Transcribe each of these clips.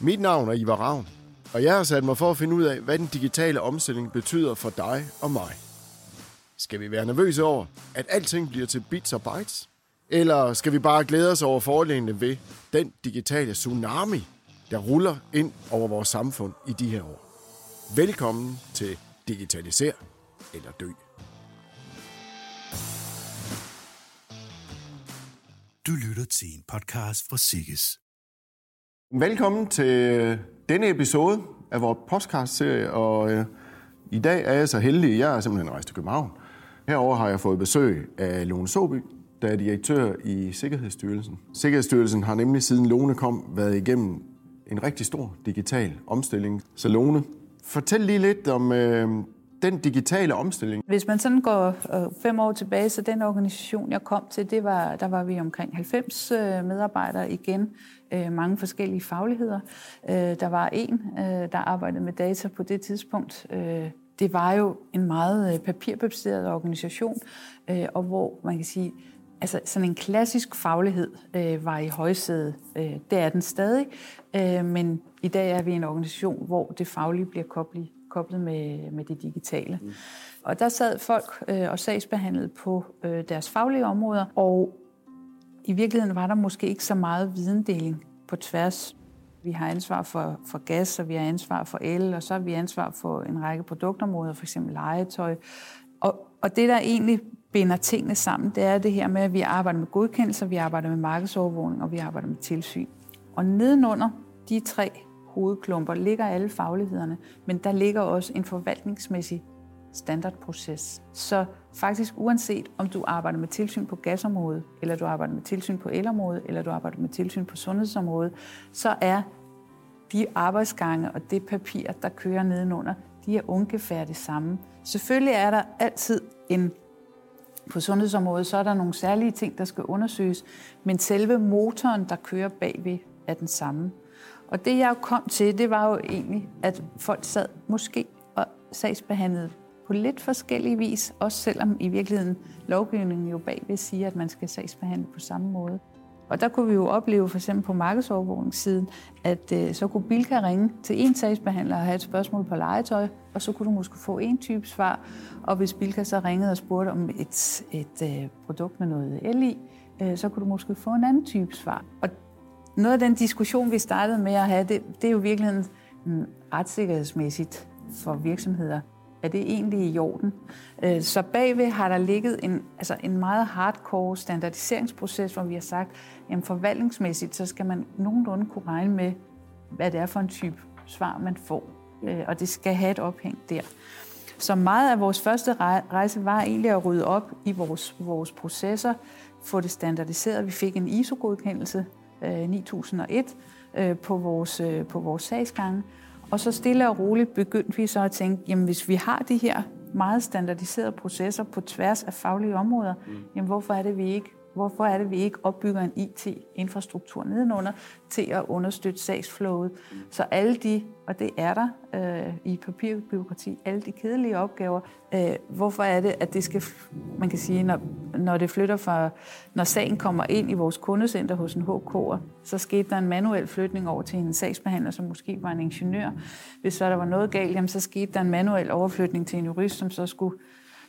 Mit navn er Ivar Ravn, og jeg har sat mig for at finde ud af, hvad den digitale omstilling betyder for dig og mig. Skal vi være nervøse over, at alting bliver til bits og bytes? Eller skal vi bare glæde os over fordelene ved den digitale tsunami, der ruller ind over vores samfund i de her år? Velkommen til Digitaliser eller Dø. Du lytter til en podcast fra Sikkes. Velkommen til denne episode af vores podcast-serie, og øh, i dag er jeg så heldig, jeg er simpelthen rejst til København. Herover har jeg fået besøg af Lone Soby, der er direktør i Sikkerhedsstyrelsen. Sikkerhedsstyrelsen har nemlig siden Lone kom været igennem en rigtig stor digital omstilling. Så Lone, fortæl lige lidt om øh, den digitale omstilling. Hvis man sådan går øh, fem år tilbage, så den organisation, jeg kom til, det var, der var vi omkring 90 øh, medarbejdere igen, øh, mange forskellige fagligheder. Der var en, der arbejdede med data på det tidspunkt. Det var jo en meget papirbaseret organisation, og hvor man kan sige, altså sådan en klassisk faglighed var i højsædet. Det er den stadig, men i dag er vi en organisation, hvor det faglige bliver koblet koblet med, med det digitale. Mm. Og der sad folk øh, og sagsbehandlede på øh, deres faglige områder, og i virkeligheden var der måske ikke så meget videndeling på tværs. Vi har ansvar for, for gas, og vi har ansvar for el, og så har vi ansvar for en række produktområder, f.eks. legetøj. Og, og det, der egentlig binder tingene sammen, det er det her med, at vi arbejder med godkendelser, vi arbejder med markedsovervågning, og vi arbejder med tilsyn. Og nedenunder de tre hovedklumper ligger alle faglighederne, men der ligger også en forvaltningsmæssig standardproces. Så faktisk uanset om du arbejder med tilsyn på gasområdet, eller du arbejder med tilsyn på elområdet, eller du arbejder med tilsyn på sundhedsområdet, så er de arbejdsgange og det papir, der kører nedenunder, de er ungefær det samme. Selvfølgelig er der altid en på sundhedsområdet, så er der nogle særlige ting, der skal undersøges, men selve motoren, der kører bagved, er den samme. Og det jeg kom til, det var jo egentlig, at folk sad måske og sagsbehandlede på lidt forskellig vis, også selvom i virkeligheden lovgivningen jo bagved siger, at man skal sagsbehandle på samme måde. Og der kunne vi jo opleve, for eksempel på markedsovervågningssiden, at øh, så kunne Bilka ringe til en sagsbehandler og have et spørgsmål på legetøj, og så kunne du måske få en type svar. Og hvis Bilka så ringede og spurgte om et, et øh, produkt med noget el i, øh, så kunne du måske få en anden type svar. Og noget af den diskussion, vi startede med at have, det, det er jo virkelig mm, retssikkerhedsmæssigt for virksomheder. Er det egentlig i orden? Øh, så bagved har der ligget en, altså en meget hardcore standardiseringsproces, hvor vi har sagt, at forvaltningsmæssigt, så skal man nogenlunde kunne regne med, hvad det er for en type svar, man får. Øh, og det skal have et ophæng der. Så meget af vores første rejse var egentlig at rydde op i vores, vores processer, få det standardiseret. Vi fik en ISO-godkendelse 9001 øh, på vores, øh, på vores sagsgange. Og så stille og roligt begyndte vi så at tænke, jamen hvis vi har de her meget standardiserede processer på tværs af faglige områder, mm. jamen hvorfor er det, vi ikke Hvorfor er det, vi ikke opbygger en IT-infrastruktur nedenunder til at understøtte sagsflowet? Så alle de, og det er der øh, i papirbyråkrati, alle de kedelige opgaver, øh, hvorfor er det, at det skal, man kan sige, når, når det flytter fra, når sagen kommer ind i vores kundecenter hos en HK'er, så skete der en manuel flytning over til en sagsbehandler, som måske var en ingeniør. Hvis så der var noget galt, jamen, så skete der en manuel overflytning til en jurist, som så skulle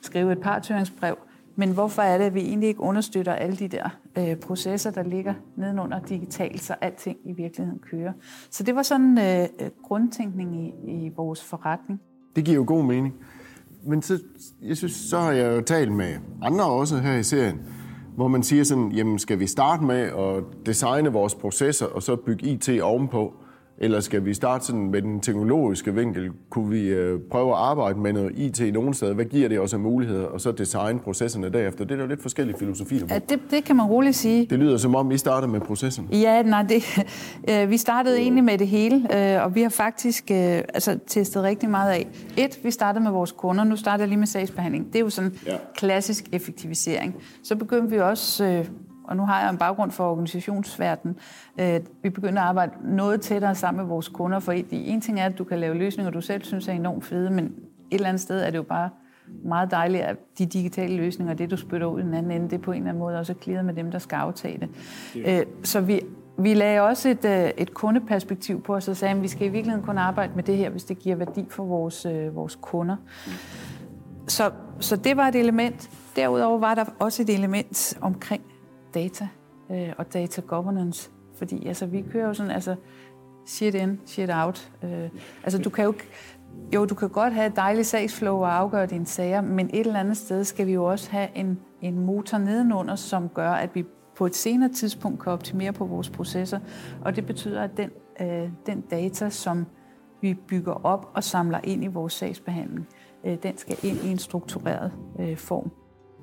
skrive et partøringsbrev. Men hvorfor er det, at vi egentlig ikke understøtter alle de der øh, processer, der ligger nedenunder digitalt, så alting i virkeligheden kører? Så det var sådan øh, øh, grundtænkning i, i vores forretning. Det giver jo god mening. Men så, jeg synes, så har jeg jo talt med andre også her i serien, hvor man siger sådan, jamen skal vi starte med at designe vores processer, og så bygge IT ovenpå? Eller skal vi starte sådan med den teknologiske vinkel? Kunne vi øh, prøve at arbejde med noget IT i nogen steder? Hvad giver det os af muligheder? Og så designe processerne derefter. Det er der lidt forskellige filosofier. Ja, det, det kan man roligt sige. Det lyder som om, I startede med processen. Ja, nej, det, øh, vi startede øh. egentlig med det hele, øh, og vi har faktisk øh, altså, testet rigtig meget af. Et, vi startede med vores kunder. Nu starter jeg lige med sagsbehandling. Det er jo sådan ja. klassisk effektivisering. Så begyndte vi også... Øh, og nu har jeg en baggrund for organisationsverden. Øh, vi begynder at arbejde noget tættere sammen med vores kunder, for en ting er, at du kan lave løsninger, du selv synes er enormt fede, men et eller andet sted er det jo bare meget dejligt, at de digitale løsninger, det du spytter ud i den anden ende, det på en eller anden måde også er clearet med dem, der skal aftage det. Yeah. Så vi, vi lagde også et, øh, et kundeperspektiv på os og sagde, at vi skal i virkeligheden kun arbejde med det her, hvis det giver værdi for vores, øh, vores kunder. Så, så det var et element. Derudover var der også et element omkring data øh, og data governance. Fordi altså, vi kører jo sådan, altså, shit in, shit out. Øh, altså, du kan jo jo, du kan godt have et dejligt sagsflow og afgøre dine sager, men et eller andet sted skal vi jo også have en, en motor nedenunder, som gør, at vi på et senere tidspunkt kan optimere på vores processer. Og det betyder, at den, øh, den data, som vi bygger op og samler ind i vores sagsbehandling, øh, den skal ind i en struktureret øh, form.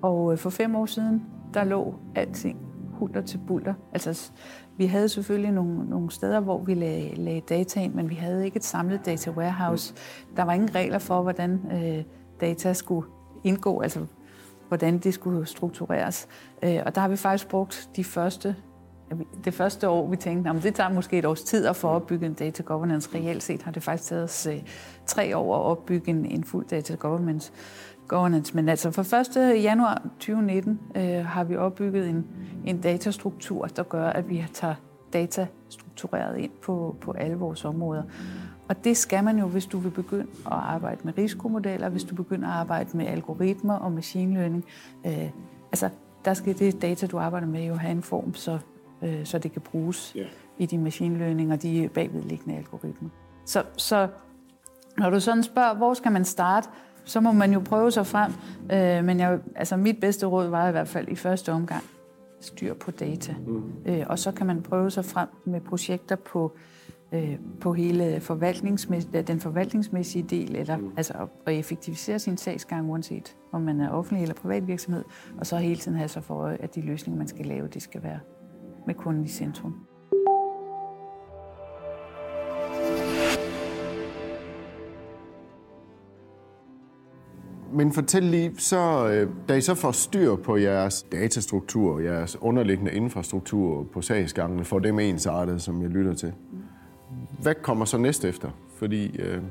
Og øh, for fem år siden, der lå alting hulter til bulter. Altså, vi havde selvfølgelig nogle, nogle steder, hvor vi lagde, lagde data ind, men vi havde ikke et samlet data warehouse. Der var ingen regler for, hvordan øh, data skulle indgå, altså hvordan det skulle struktureres. Øh, og der har vi faktisk brugt de første det første år, vi tænkte, at det tager måske et års tid at få opbygget en data governance. Reelt set har det faktisk taget os øh, tre år at opbygge en, en fuld data governance governance. Men altså fra 1. januar 2019 øh, har vi opbygget en, en datastruktur, der gør, at vi tager data struktureret ind på, på alle vores områder. Og det skal man jo, hvis du vil begynde at arbejde med risikomodeller, hvis du begynder at arbejde med algoritmer og machine learning. Øh, altså, der skal det data, du arbejder med, jo have en form, så, øh, så det kan bruges yeah. i de machine learning og de bagvedliggende algoritmer. Så, så når du sådan spørger, hvor skal man starte, så må man jo prøve sig frem. Øh, men jeg, altså mit bedste råd var i hvert fald i første omgang styr på data. Mm. Øh, og så kan man prøve sig frem med projekter på, øh, på hele forvaltningsmæs- den forvaltningsmæssige del, eller mm. altså at, at effektivisere sin sagsgang, uanset om man er offentlig eller privat virksomhed, og så hele tiden have sig for, at de løsninger, man skal lave, det skal være med kunden i centrum. Men fortæl lige, så, øh, da I så får styr på jeres datastruktur, jeres underliggende infrastruktur på sagsgangene, for dem ensartet, som jeg lytter til. Hvad kommer så næst efter? Fordi øh,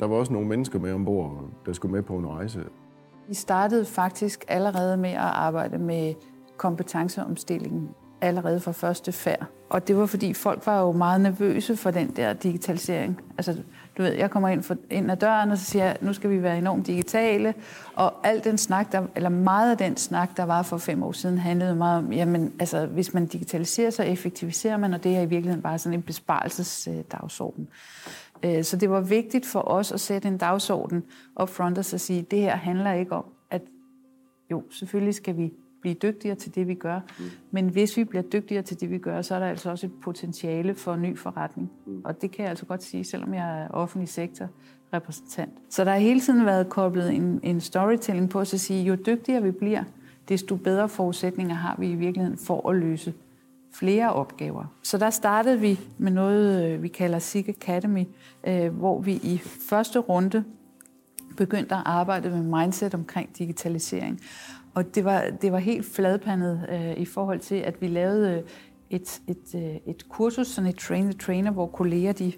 der var også nogle mennesker med ombord, der skulle med på en rejse. Vi startede faktisk allerede med at arbejde med kompetenceomstillingen allerede fra første færd. Og det var fordi folk var jo meget nervøse for den der digitalisering. Altså, du ved, jeg kommer ind, for, ind ad døren, og så siger jeg, nu skal vi være enormt digitale. Og al den snak, der, eller meget af den snak, der var for fem år siden, handlede meget om, jamen, altså, hvis man digitaliserer, så effektiviserer man, og det er i virkeligheden bare sådan en besparelsesdagsorden. Øh, så det var vigtigt for os at sætte en dagsorden op front og så sige, det her handler ikke om, at jo, selvfølgelig skal vi blive dygtigere til det, vi gør. Mm. Men hvis vi bliver dygtigere til det, vi gør, så er der altså også et potentiale for ny forretning. Mm. Og det kan jeg altså godt sige, selvom jeg er offentlig sektor repræsentant. Så der har hele tiden været koblet en, en storytelling på at sige, jo dygtigere vi bliver, desto bedre forudsætninger har vi i virkeligheden for at løse flere opgaver. Så der startede vi med noget, øh, vi kalder SIG Academy, øh, hvor vi i første runde begyndte at arbejde med mindset omkring digitalisering. Og det var, det var helt fladpandet øh, i forhold til, at vi lavede øh, et, et, øh, et kursus, sådan et train-the-trainer, hvor kolleger de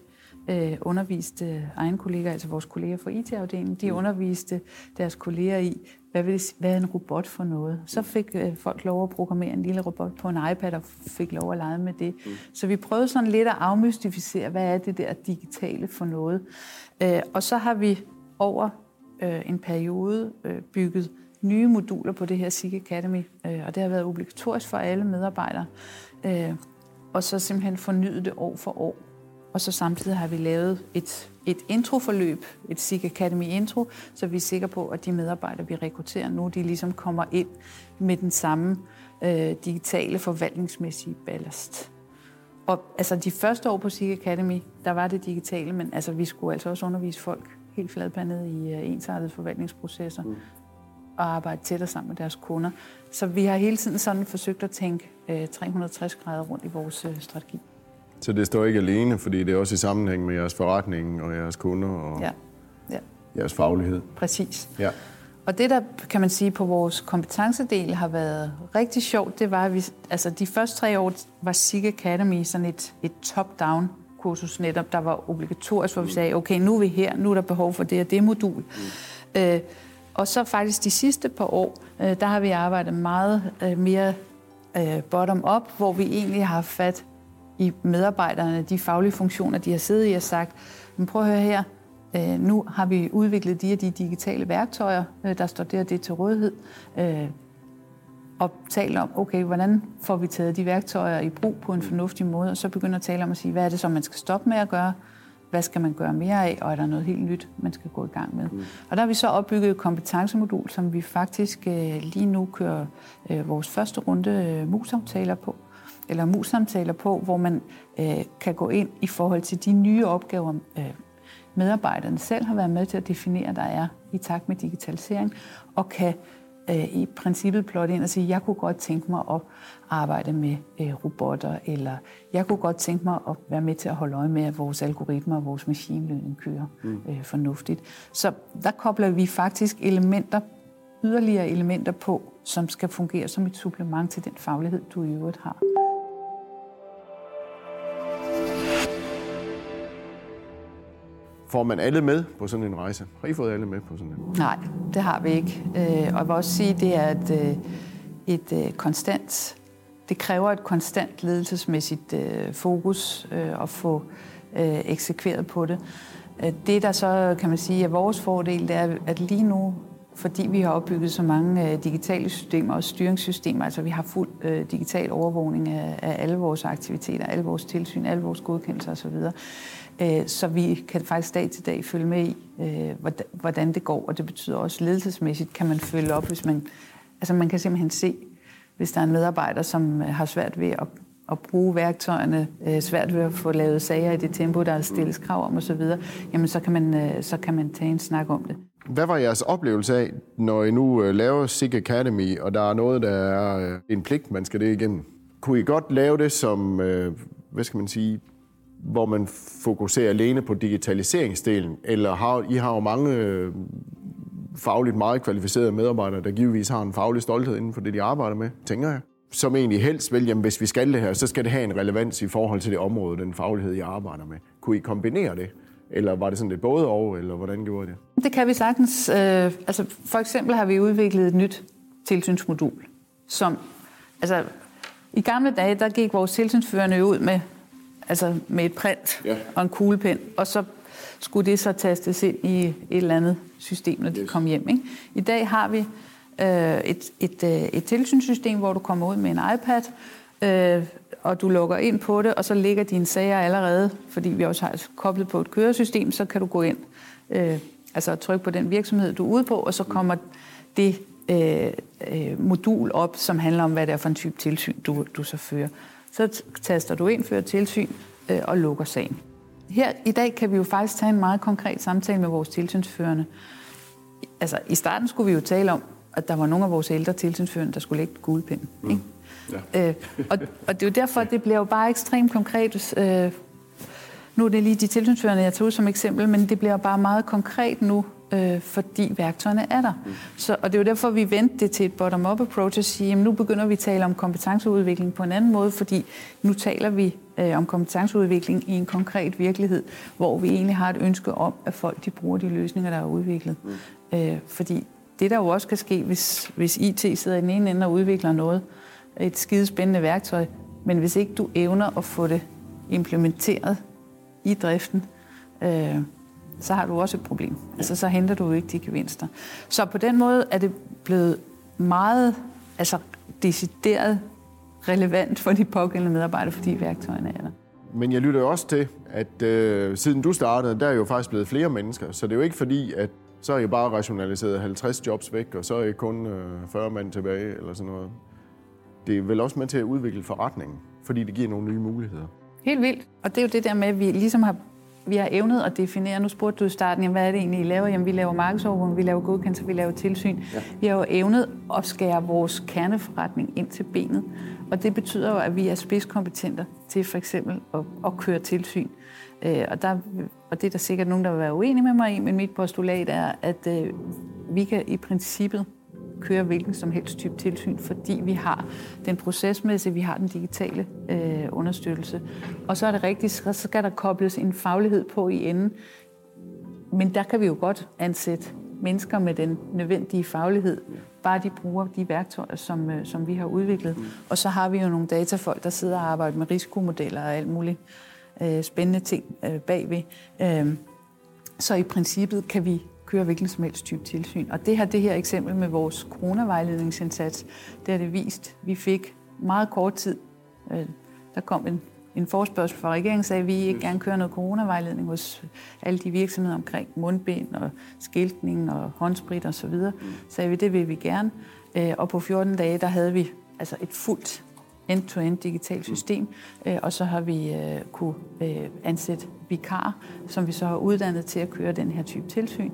øh, underviste øh, egen kolleger, altså vores kolleger fra IT-afdelingen, de mm. underviste deres kolleger i, hvad, vil, hvad er en robot for noget. Så fik øh, folk lov at programmere en lille robot på en iPad og fik lov at lege med det. Mm. Så vi prøvede sådan lidt at afmystificere, hvad er det der digitale for noget. Øh, og så har vi over øh, en periode øh, bygget nye moduler på det her SIG Academy, øh, og det har været obligatorisk for alle medarbejdere. Øh, og så simpelthen fornyet det år for år. Og så samtidig har vi lavet et, et introforløb, et SIG Academy intro, så vi er sikre på, at de medarbejdere, vi rekrutterer nu, de ligesom kommer ind med den samme øh, digitale forvaltningsmæssige ballast. Og altså de første år på SIG Academy, der var det digitale, men altså vi skulle altså også undervise folk helt fladpandet i uh, ensartede forvaltningsprocesser. Mm og arbejde tættere sammen med deres kunder. Så vi har hele tiden sådan forsøgt at tænke øh, 360 grader rundt i vores øh, strategi. Så det står ikke alene, fordi det er også i sammenhæng med jeres forretning og jeres kunder og ja. Ja. jeres faglighed? Præcis. Ja. Og det, der kan man sige på vores kompetencedel har været rigtig sjovt, det var, at vi, altså de første tre år var SIG Academy sådan et, et top-down kursus netop, der var obligatorisk, hvor vi sagde, okay, nu er vi her, nu er der behov for det og det modul. Mm. Øh, og så faktisk de sidste par år, øh, der har vi arbejdet meget øh, mere øh, bottom-up, hvor vi egentlig har fat i medarbejderne, de faglige funktioner, de har siddet i og sagt, men prøv at høre her, øh, nu har vi udviklet de og de digitale værktøjer, øh, der står der det til rådighed, øh, og tale om, okay, hvordan får vi taget de værktøjer i brug på en fornuftig måde, og så begynder at tale om at sige, hvad er det så, man skal stoppe med at gøre, hvad skal man gøre mere af, og er der noget helt nyt, man skal gå i gang med. Mm. Og der har vi så opbygget et kompetencemodul, som vi faktisk øh, lige nu kører øh, vores første runde øh, mus-aftaler på, eller mus-samtaler på, hvor man øh, kan gå ind i forhold til de nye opgaver, øh, medarbejderne selv har været med til at definere, der er i takt med digitalisering, og kan øh, i princippet plotte ind og sige, jeg kunne godt tænke mig at arbejde med øh, robotter, eller jeg kunne godt tænke mig at være med til at holde øje med, at vores algoritmer og vores machine learning kører mm. øh, fornuftigt. Så der kobler vi faktisk elementer, yderligere elementer på, som skal fungere som et supplement til den faglighed, du i øvrigt har. Får man alle med på sådan en rejse? Har I fået alle med på sådan en? Nej, det har vi ikke. Øh, og jeg vil også sige, at det er et, øh, et øh, konstant, det kræver et konstant ledelsesmæssigt fokus at få eksekveret på det. Det, der så kan man sige er vores fordel, det er, at lige nu, fordi vi har opbygget så mange øh, digitale systemer og styringssystemer, altså vi har fuld øh, digital overvågning af, af alle vores aktiviteter, alle vores tilsyn, alle vores godkendelser osv., Øh, så vi kan faktisk dag til dag følge med i, øh, hvordan det går, og det betyder også ledelsesmæssigt, kan man følge op, hvis man, altså man kan simpelthen se, hvis der er en medarbejder, som øh, har svært ved at, at bruge værktøjerne, svært ved at få lavet sager i det tempo, der er stilles krav om osv., jamen så kan, man, så kan man tage en snak om det. Hvad var jeres oplevelse af, når I nu øh, laver SIG Academy, og der er noget, der er øh, en pligt, man skal det igennem? Kunne I godt lave det som, øh, hvad skal man sige, hvor man fokuserer alene på digitaliseringsdelen, eller har, I har jo mange fagligt meget kvalificerede medarbejdere, der givetvis har en faglig stolthed inden for det, de arbejder med, tænker jeg. Som egentlig helst vil, jamen hvis vi skal det her, så skal det have en relevans i forhold til det område, den faglighed, jeg arbejder med. Kunne I kombinere det? Eller var det sådan lidt både og, eller hvordan gjorde I det? Det kan vi sagtens. Øh, altså for eksempel har vi udviklet et nyt tilsynsmodul, som, altså i gamle dage, der gik vores tilsynsførende ud med altså med et print ja. og en kuglepen, og så skulle det så tastes ind i et eller andet system, når de yes. kom hjem. Ikke? I dag har vi øh, et, et, øh, et tilsynssystem, hvor du kommer ud med en iPad, øh, og du logger ind på det, og så ligger dine sager allerede, fordi vi også har koblet på et køresystem, så kan du gå ind, øh, altså trykke på den virksomhed, du er ude på, og så kommer det øh, øh, modul op, som handler om, hvad det er for en type tilsyn, du, du så fører. Så taster du ind, fører tilsyn øh, og lukker sagen. Her i dag kan vi jo faktisk tage en meget konkret samtale med vores tilsynsførende. Altså, i starten skulle vi jo tale om, at der var nogle af vores ældre tilsynsførende, der skulle lægge guldpind. Mm. Ikke? Ja. Øh, og, og det er jo derfor, at det bliver jo bare ekstremt konkret. Øh, nu er det lige de tilsynsførende, jeg tog som eksempel, men det bliver bare meget konkret nu, øh, fordi værktøjerne er der. Mm. Så, og det er jo derfor, vi vendte det til et bottom-up approach og sige, jamen nu begynder vi at tale om kompetenceudvikling på en anden måde, fordi nu taler vi øh, om kompetenceudvikling i en konkret virkelighed, hvor vi egentlig har et ønske om, at folk de bruger de løsninger, der er udviklet. Mm. Øh, fordi det, der jo også kan ske, hvis, hvis IT sidder i den ene ende og udvikler noget, et skidespændende værktøj, men hvis ikke du evner at få det implementeret i driften, øh, så har du også et problem. Altså, så henter du jo ikke de gevinster. Så på den måde er det blevet meget altså, decideret relevant for de pågældende medarbejdere, fordi værktøjerne er der. Men jeg lytter jo også til, at øh, siden du startede, der er jo faktisk blevet flere mennesker. Så det er jo ikke fordi, at så er I bare rationaliseret 50 jobs væk, og så er I kun øh, 40 mand tilbage, eller sådan noget. Det er vel også med til at udvikle forretningen, fordi det giver nogle nye muligheder. Helt vildt. Og det er jo det der med, at vi ligesom har vi har evnet at definere, nu spurgte du i starten, jamen, hvad er det egentlig, I laver? Jamen, vi laver markedsovervågning, vi laver godkendelse, vi laver tilsyn. Ja. Vi har jo evnet at skære vores kerneforretning ind til benet. Og det betyder jo, at vi er spidskompetenter til for eksempel at, at køre tilsyn. Øh, og, der, og det er der sikkert nogen, der vil være uenige med mig i, men mit postulat er, at øh, vi kan i princippet køre hvilken som helst type tilsyn, fordi vi har den procesmæssige, vi har den digitale øh, understøttelse. Og så er det rigtigt, så skal der kobles en faglighed på i enden. Men der kan vi jo godt ansætte mennesker med den nødvendige faglighed, bare de bruger de værktøjer, som, øh, som vi har udviklet. Og så har vi jo nogle datafolk, der sidder og arbejder med risikomodeller og alt muligt øh, spændende ting øh, bagved. Øh, så i princippet kan vi køre hvilken som helst type tilsyn. Og det her, det her eksempel med vores coronavejledningsindsats, det har det vist. Vi fik meget kort tid, øh, der kom en, en forspørgsel fra regeringen, sagde, at vi ikke gerne kører noget coronavejledning hos alle de virksomheder omkring mundbind og skiltning og håndsprit osv. Så videre. sagde vi, det vil vi gerne. Øh, og på 14 dage, der havde vi altså et fuldt end-to-end digitalt system, øh, og så har vi øh, kunne øh, ansætte vikar, som vi så har uddannet til at køre den her type tilsyn,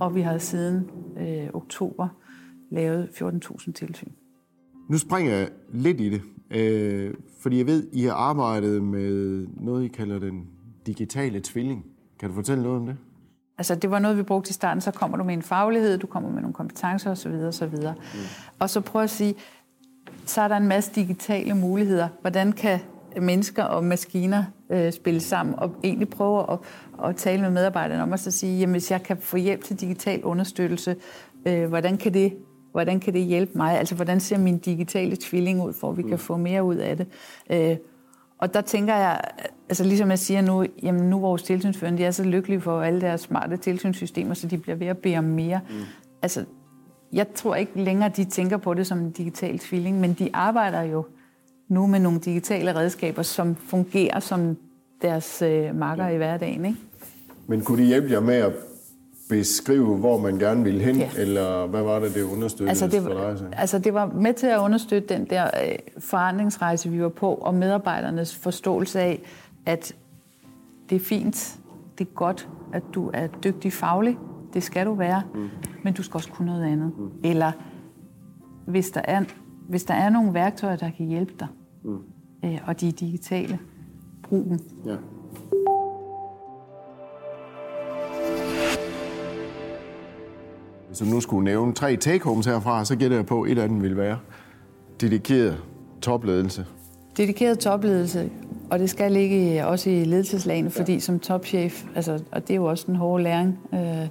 og vi har siden øh, oktober lavet 14.000 tilsyn. Nu springer jeg lidt i det, øh, fordi jeg ved, I har arbejdet med noget, I kalder den digitale tvilling. Kan du fortælle noget om det? Altså, det var noget, vi brugte i starten. Så kommer du med en faglighed, du kommer med nogle kompetencer osv. osv. Mm. Og så prøv at sige, så er der en masse digitale muligheder. Hvordan kan mennesker og maskiner øh, spille sammen og egentlig prøve at, at tale med medarbejderne om at så sige, jamen hvis jeg kan få hjælp til digital understøttelse, øh, hvordan kan det hvordan kan det hjælpe mig? Altså, hvordan ser min digitale tvilling ud, for at vi kan få mere ud af det? Øh, og der tænker jeg, altså ligesom jeg siger nu, jamen nu vores tilsynsførende, de er så lykkelige for alle deres smarte tilsynssystemer, så de bliver ved at bede om mere. Mm. Altså, jeg tror ikke længere, de tænker på det som en digital tvilling, men de arbejder jo nu med nogle digitale redskaber, som fungerer som deres øh, marker ja. i hverdagen. Ikke? Men kunne de hjælpe jer med at beskrive, hvor man gerne ville hen, ja. eller hvad var det, det understøttede altså det, for dig? Så? Altså det var med til at understøtte den der øh, forandringsrejse, vi var på, og medarbejdernes forståelse af, at det er fint, det er godt, at du er dygtig faglig, det skal du være, mm. men du skal også kunne noget andet. Mm. Eller hvis der, er, hvis der er nogle værktøjer, der kan hjælpe dig, mm. øh, og de er digitale, brug dem. Ja. Hvis du nu skulle nævne tre take-homes herfra, så gætter jeg på, at et af dem vil være dedikeret topledelse. Dedikeret topledelse, og det skal ligge også i ledelseslagene, fordi ja. som topchef, altså, og det er jo også en hård læring, øh,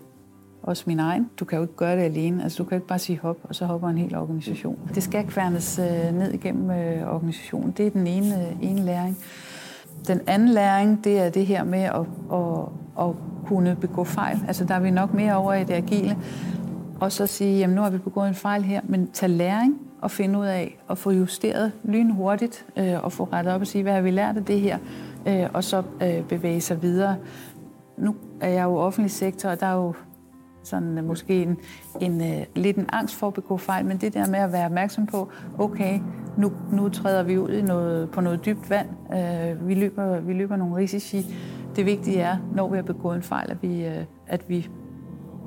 også min egen. Du kan jo ikke gøre det alene. Altså, du kan ikke bare sige hop, og så hopper en hel organisation. Det skal kværnes øh, ned igennem øh, organisationen. Det er den ene, øh, ene læring. Den anden læring, det er det her med at, at, at kunne begå fejl. Altså, der er vi nok mere over i det agile. Og så sige, jamen nu har vi begået en fejl her, men tag læring og finde ud af at få justeret lynhurtigt øh, og få rettet op og sige, hvad har vi lært af det her, øh, og så øh, bevæge sig videre. Nu er jeg jo offentlig sektor, og der er jo sådan uh, måske en, en uh, lidt en angst for at begå fejl, men det der med at være opmærksom på, okay, nu, nu træder vi ud i noget, på noget dybt vand, uh, vi, løber, vi løber nogle risici. Det vigtige er, når vi har begået en fejl, at vi, uh, at vi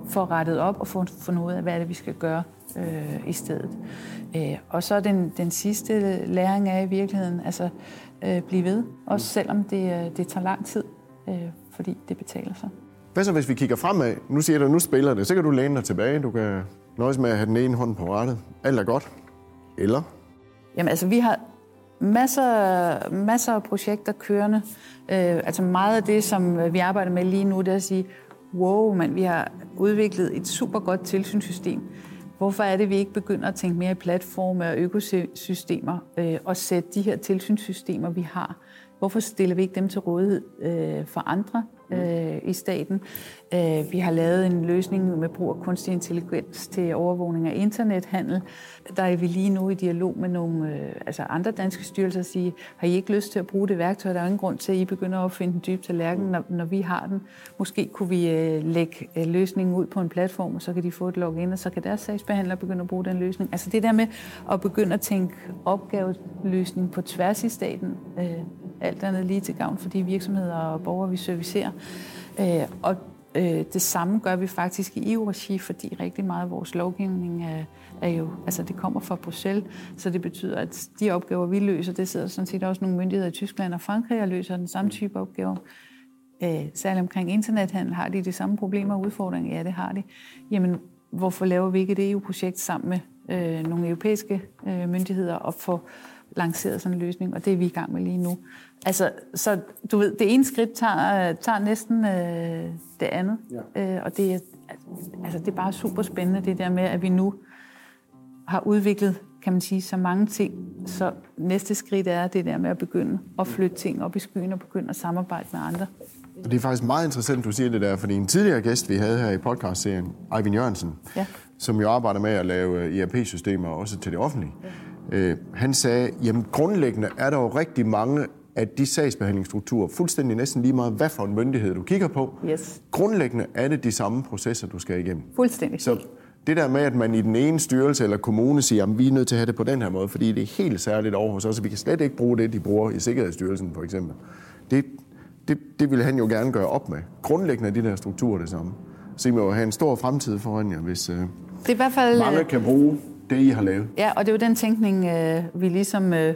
får rettet op og får fundet ud af, hvad er det, vi skal gøre uh, i stedet. Uh, og så den, den sidste læring er i virkeligheden, altså uh, blive ved, også selvom det, uh, det tager lang tid, uh, fordi det betaler sig. Hvad så, hvis vi kigger fremad? Nu siger du, nu spiller det. Så kan du læne dig tilbage. Du kan nøjes med at have den ene hånd på rettet. Alt er godt. Eller? Jamen altså, vi har masser, masser af projekter kørende. Øh, altså meget af det, som vi arbejder med lige nu, det er at sige, wow, men vi har udviklet et super godt tilsynssystem. Hvorfor er det, vi ikke begynder at tænke mere i platforme og økosystemer øh, og sætte de her tilsynssystemer, vi har, hvorfor stiller vi ikke dem til rådighed øh, for andre øh, i staten. Øh, vi har lavet en løsning med brug af kunstig intelligens til overvågning af internethandel. Der er vi lige nu i dialog med nogle øh, altså andre danske styrelser og sige, har I ikke lyst til at bruge det værktøj? Der er ingen grund til, at I begynder at finde den dybe tallerken, når, når vi har den. Måske kunne vi øh, lægge øh, løsningen ud på en platform, og så kan de få et login, og så kan deres sagsbehandler begynde at bruge den løsning. Altså det der med at begynde at tænke opgaveløsning på tværs i staten, øh, alt andet lige til gavn for de virksomheder og borgere, vi servicerer. Øh, og øh, det samme gør vi faktisk i EU-regi, fordi rigtig meget af vores lovgivning er, er jo, altså det kommer fra Bruxelles, så det betyder, at de opgaver, vi løser, det sidder sådan set også nogle myndigheder i Tyskland og Frankrig og løser den samme type opgaver. Øh, særligt omkring internethandel har de de samme problemer og udfordringer. Ja, det har de. Jamen, hvorfor laver vi ikke et EU-projekt sammen med øh, nogle europæiske øh, myndigheder og få lanceret sådan en løsning, og det er vi i gang med lige nu. Altså, så du ved, det ene skridt tager, tager næsten øh, det andet, ja. øh, og det er altså, det er bare super spændende, det der med, at vi nu har udviklet, kan man sige, så mange ting. Så næste skridt er det der med at begynde at flytte ting op i skyen og begynde at samarbejde med andre. Og det er faktisk meget interessant, du siger det der, fordi en tidligere gæst, vi havde her i podcastserien, Eivind Jørgensen, Ja. som jo arbejder med at lave ERP-systemer også til det offentlige, øh, han sagde, jamen grundlæggende er der jo rigtig mange af de sagsbehandlingsstrukturer, fuldstændig næsten lige meget, hvad for en myndighed du kigger på. Yes. Grundlæggende er det de samme processer, du skal igennem. Fuldstændig. Så det der med, at man i den ene styrelse eller kommune siger, at vi er nødt til at have det på den her måde, fordi det er helt særligt over hos os, og vi kan slet ikke bruge det, de bruger i Sikkerhedsstyrelsen for eksempel. Det, det, det vil han jo gerne gøre op med. Grundlæggende er de der strukturer det samme. Så I må jo have en stor fremtid foran jer, hvis øh, Det er i hvert fald... mange øh, kan bruge det, I har lavet. Ja, og det er jo den tænkning, øh, vi ligesom øh,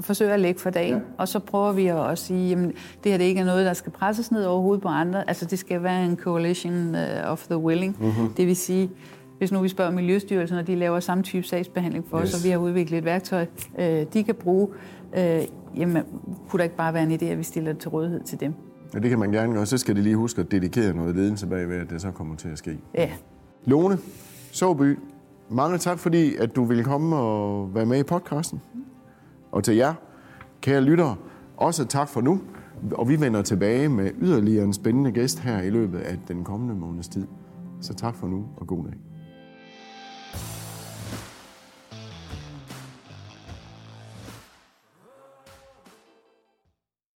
forsøger at lægge for dagen. Ja. Og så prøver vi at at sige, at det her det ikke er noget, der skal presses ned over hovedet på andre. Altså det skal være en coalition øh, of the willing. Mm-hmm. Det vil sige, hvis nu vi spørger Miljøstyrelsen, og de laver samme type sagsbehandling for. Yes. os, og vi har udviklet et værktøj, øh, de kan bruge, øh, jamen kunne der ikke bare være en idé, at vi stiller det til rådighed til dem? Ja, det kan man gerne gøre. Så skal de lige huske at dedikere noget ledelse bagved, at det så kommer til at ske. Ja, Lone Såby, mange tak, fordi at du ville komme og være med i podcasten. Og til jer, kære lyttere, også tak for nu. Og vi vender tilbage med yderligere en spændende gæst her i løbet af den kommende måneds tid. Så tak for nu, og god dag.